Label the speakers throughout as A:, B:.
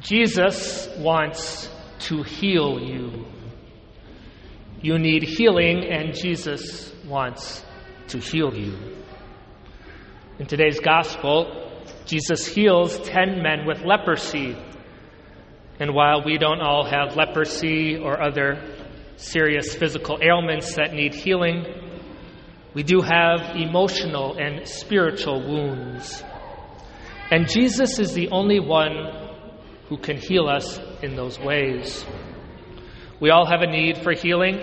A: Jesus wants to heal you. You need healing, and Jesus wants to heal you. In today's gospel, Jesus heals 10 men with leprosy. And while we don't all have leprosy or other serious physical ailments that need healing, we do have emotional and spiritual wounds. And Jesus is the only one who can heal us in those ways. We all have a need for healing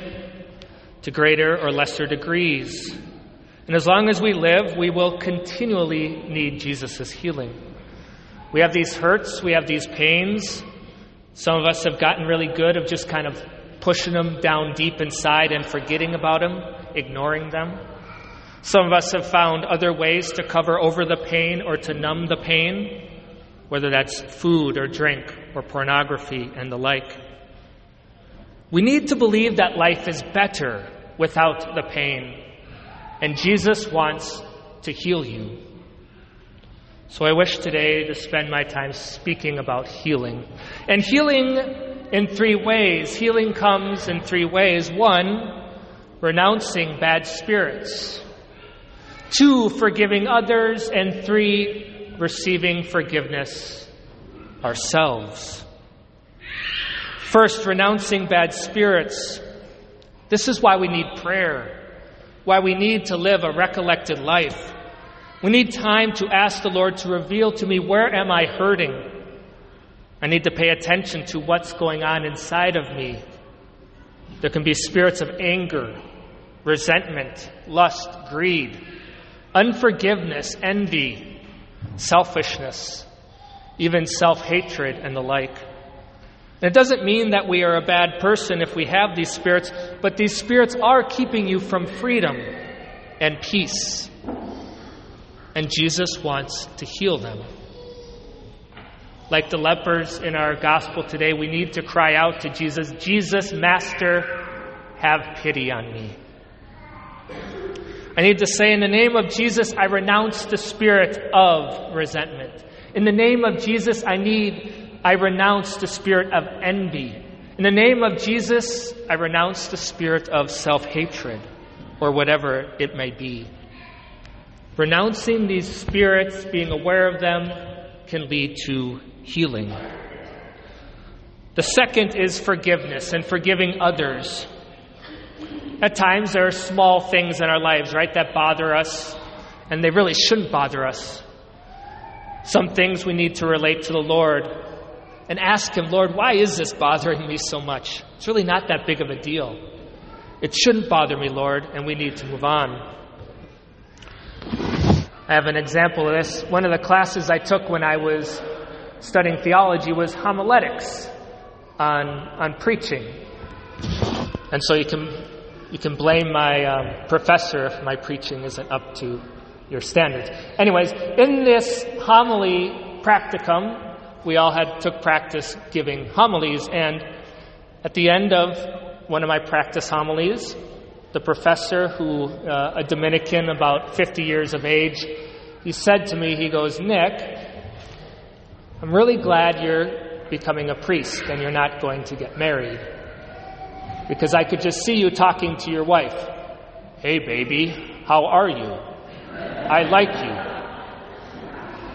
A: to greater or lesser degrees. And as long as we live, we will continually need Jesus' healing. We have these hurts, we have these pains. Some of us have gotten really good of just kind of pushing them down deep inside and forgetting about them, ignoring them. Some of us have found other ways to cover over the pain or to numb the pain whether that's food or drink or pornography and the like. We need to believe that life is better without the pain, and Jesus wants to heal you. So I wish today to spend my time speaking about healing. And healing in three ways. Healing comes in three ways. One, renouncing bad spirits. Two, forgiving others. And three, receiving forgiveness ourselves. First, renouncing bad spirits. This is why we need prayer, why we need to live a recollected life. We need time to ask the Lord to reveal to me where am I hurting? I need to pay attention to what's going on inside of me. There can be spirits of anger, resentment, lust, greed, unforgiveness, envy, selfishness, even self hatred, and the like. It doesn't mean that we are a bad person if we have these spirits, but these spirits are keeping you from freedom and peace. And Jesus wants to heal them. Like the lepers in our gospel today, we need to cry out to Jesus Jesus, Master, have pity on me. I need to say, in the name of Jesus, I renounce the spirit of resentment. In the name of Jesus, I need, I renounce the spirit of envy. In the name of Jesus, I renounce the spirit of self hatred, or whatever it may be. Renouncing these spirits, being aware of them, can lead to healing. The second is forgiveness and forgiving others. At times, there are small things in our lives, right, that bother us, and they really shouldn't bother us. Some things we need to relate to the Lord and ask Him, Lord, why is this bothering me so much? It's really not that big of a deal. It shouldn't bother me, Lord, and we need to move on. I have an example of this. One of the classes I took when I was studying theology was homiletics on, on preaching. And so you can you can blame my um, professor if my preaching isn't up to your standards. Anyways, in this homily practicum, we all had took practice giving homilies, and at the end of one of my practice homilies, the professor, who uh, a Dominican about 50 years of age, he said to me, he goes, Nick, I'm really glad you're becoming a priest and you're not going to get married because I could just see you talking to your wife. Hey, baby, how are you? I like you.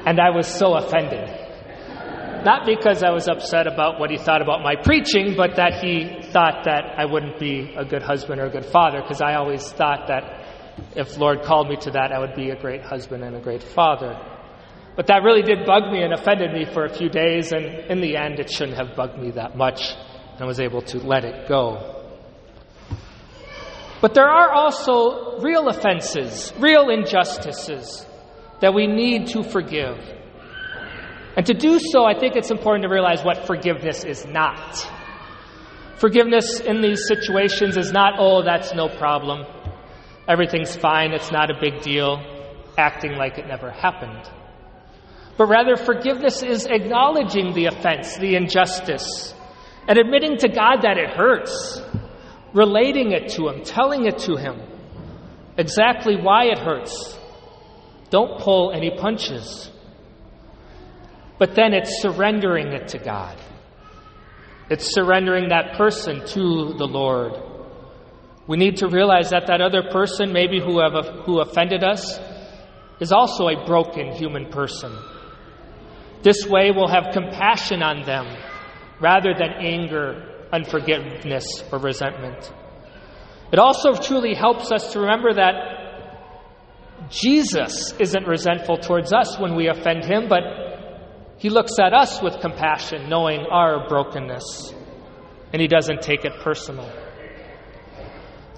A: And I was so offended. Not because I was upset about what he thought about my preaching, but that he thought that I wouldn't be a good husband or a good father, because I always thought that if Lord called me to that, I would be a great husband and a great father. But that really did bug me and offended me for a few days, and in the end, it shouldn't have bugged me that much, and I was able to let it go. But there are also real offenses, real injustices that we need to forgive. And to do so, I think it's important to realize what forgiveness is not. Forgiveness in these situations is not, oh, that's no problem. Everything's fine, it's not a big deal, acting like it never happened. But rather, forgiveness is acknowledging the offense, the injustice, and admitting to God that it hurts, relating it to Him, telling it to Him, exactly why it hurts. Don't pull any punches. but then it's surrendering it to God. It's surrendering that person to the Lord. We need to realize that that other person, maybe who, have, who offended us, is also a broken human person. This way, we'll have compassion on them rather than anger, unforgiveness, or resentment. It also truly helps us to remember that Jesus isn't resentful towards us when we offend him, but he looks at us with compassion, knowing our brokenness, and he doesn't take it personal.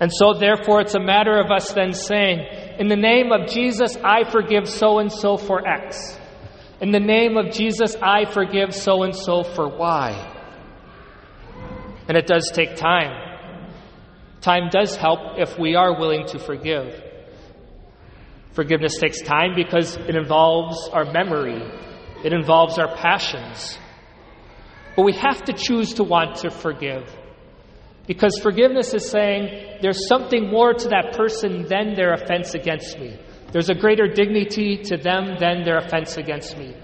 A: And so, therefore, it's a matter of us then saying, In the name of Jesus, I forgive so and so for X. In the name of Jesus, I forgive so and so for Y. And it does take time. Time does help if we are willing to forgive. Forgiveness takes time because it involves our memory, it involves our passions. But we have to choose to want to forgive. Because forgiveness is saying there's something more to that person than their offense against me. There's a greater dignity to them than their offense against me.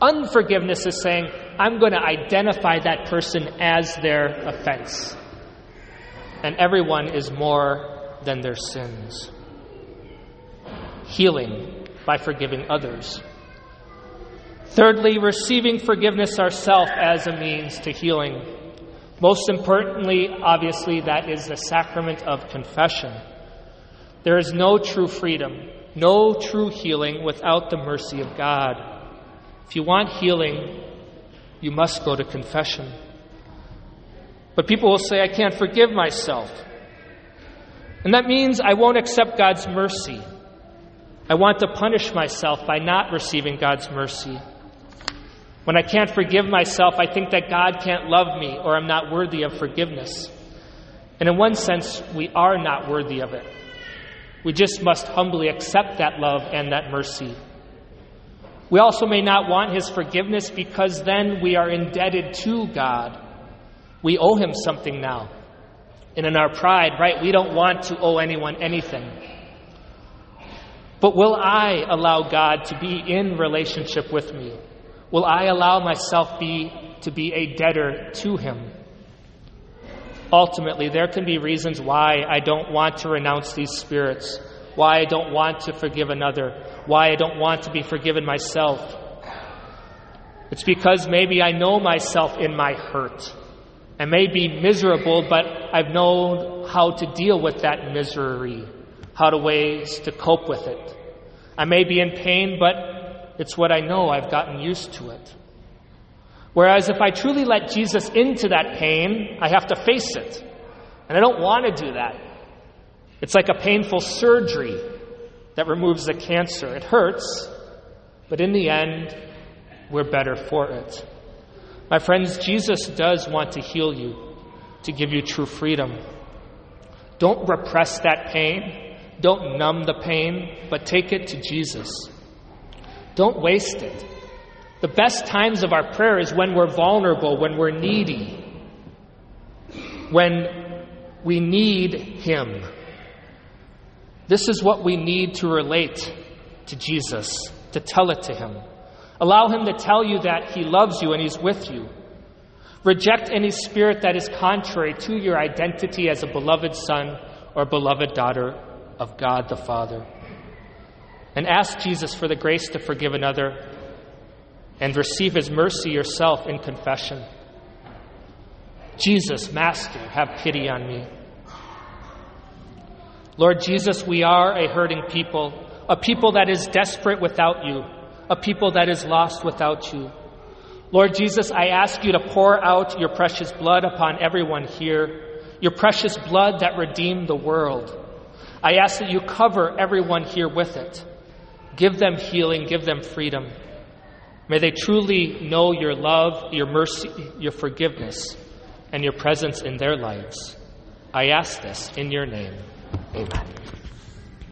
A: Unforgiveness is saying, I'm going to identify that person as their offense. And everyone is more than their sins. Healing by forgiving others. Thirdly, receiving forgiveness ourselves as a means to healing. Most importantly, obviously, that is the sacrament of confession. There is no true freedom, no true healing without the mercy of God. If you want healing, you must go to confession. But people will say, I can't forgive myself. And that means I won't accept God's mercy. I want to punish myself by not receiving God's mercy. When I can't forgive myself, I think that God can't love me or I'm not worthy of forgiveness. And in one sense, we are not worthy of it. We just must humbly accept that love and that mercy. We also may not want His forgiveness because then we are indebted to God. We owe Him something now. And in our pride, right, we don't want to owe anyone anything. But will I allow God to be in relationship with me? Will I allow myself be, to be a debtor to Him? Ultimately, there can be reasons why I don't want to renounce these spirits, why I don't want to forgive another, why I don't want to be forgiven myself. It's because maybe I know myself in my hurt. I may be miserable, but I've known how to deal with that misery, how to ways to cope with it. I may be in pain, but it's what I know. I've gotten used to it. Whereas if I truly let Jesus into that pain, I have to face it. And I don't want to do that. It's like a painful surgery that removes the cancer. It hurts, but in the end, we're better for it. My friends, Jesus does want to heal you, to give you true freedom. Don't repress that pain. Don't numb the pain, but take it to Jesus. Don't waste it. The best times of our prayer is when we're vulnerable, when we're needy, when we need Him. This is what we need to relate to Jesus, to tell it to Him. Allow Him to tell you that He loves you and He's with you. Reject any spirit that is contrary to your identity as a beloved son or beloved daughter of God the Father and ask Jesus for the grace to forgive another and receive his mercy yourself in confession. Jesus, Master, have pity on me. Lord Jesus, we are a hurting people, a people that is desperate without you, a people that is lost without you. Lord Jesus, I ask you to pour out your precious blood upon everyone here, your precious blood that redeemed the world. I ask that you cover everyone here with it. Give them healing, give them freedom. May they truly know your love, your mercy, your forgiveness, and your presence in their lives. I ask this in your name. 明白。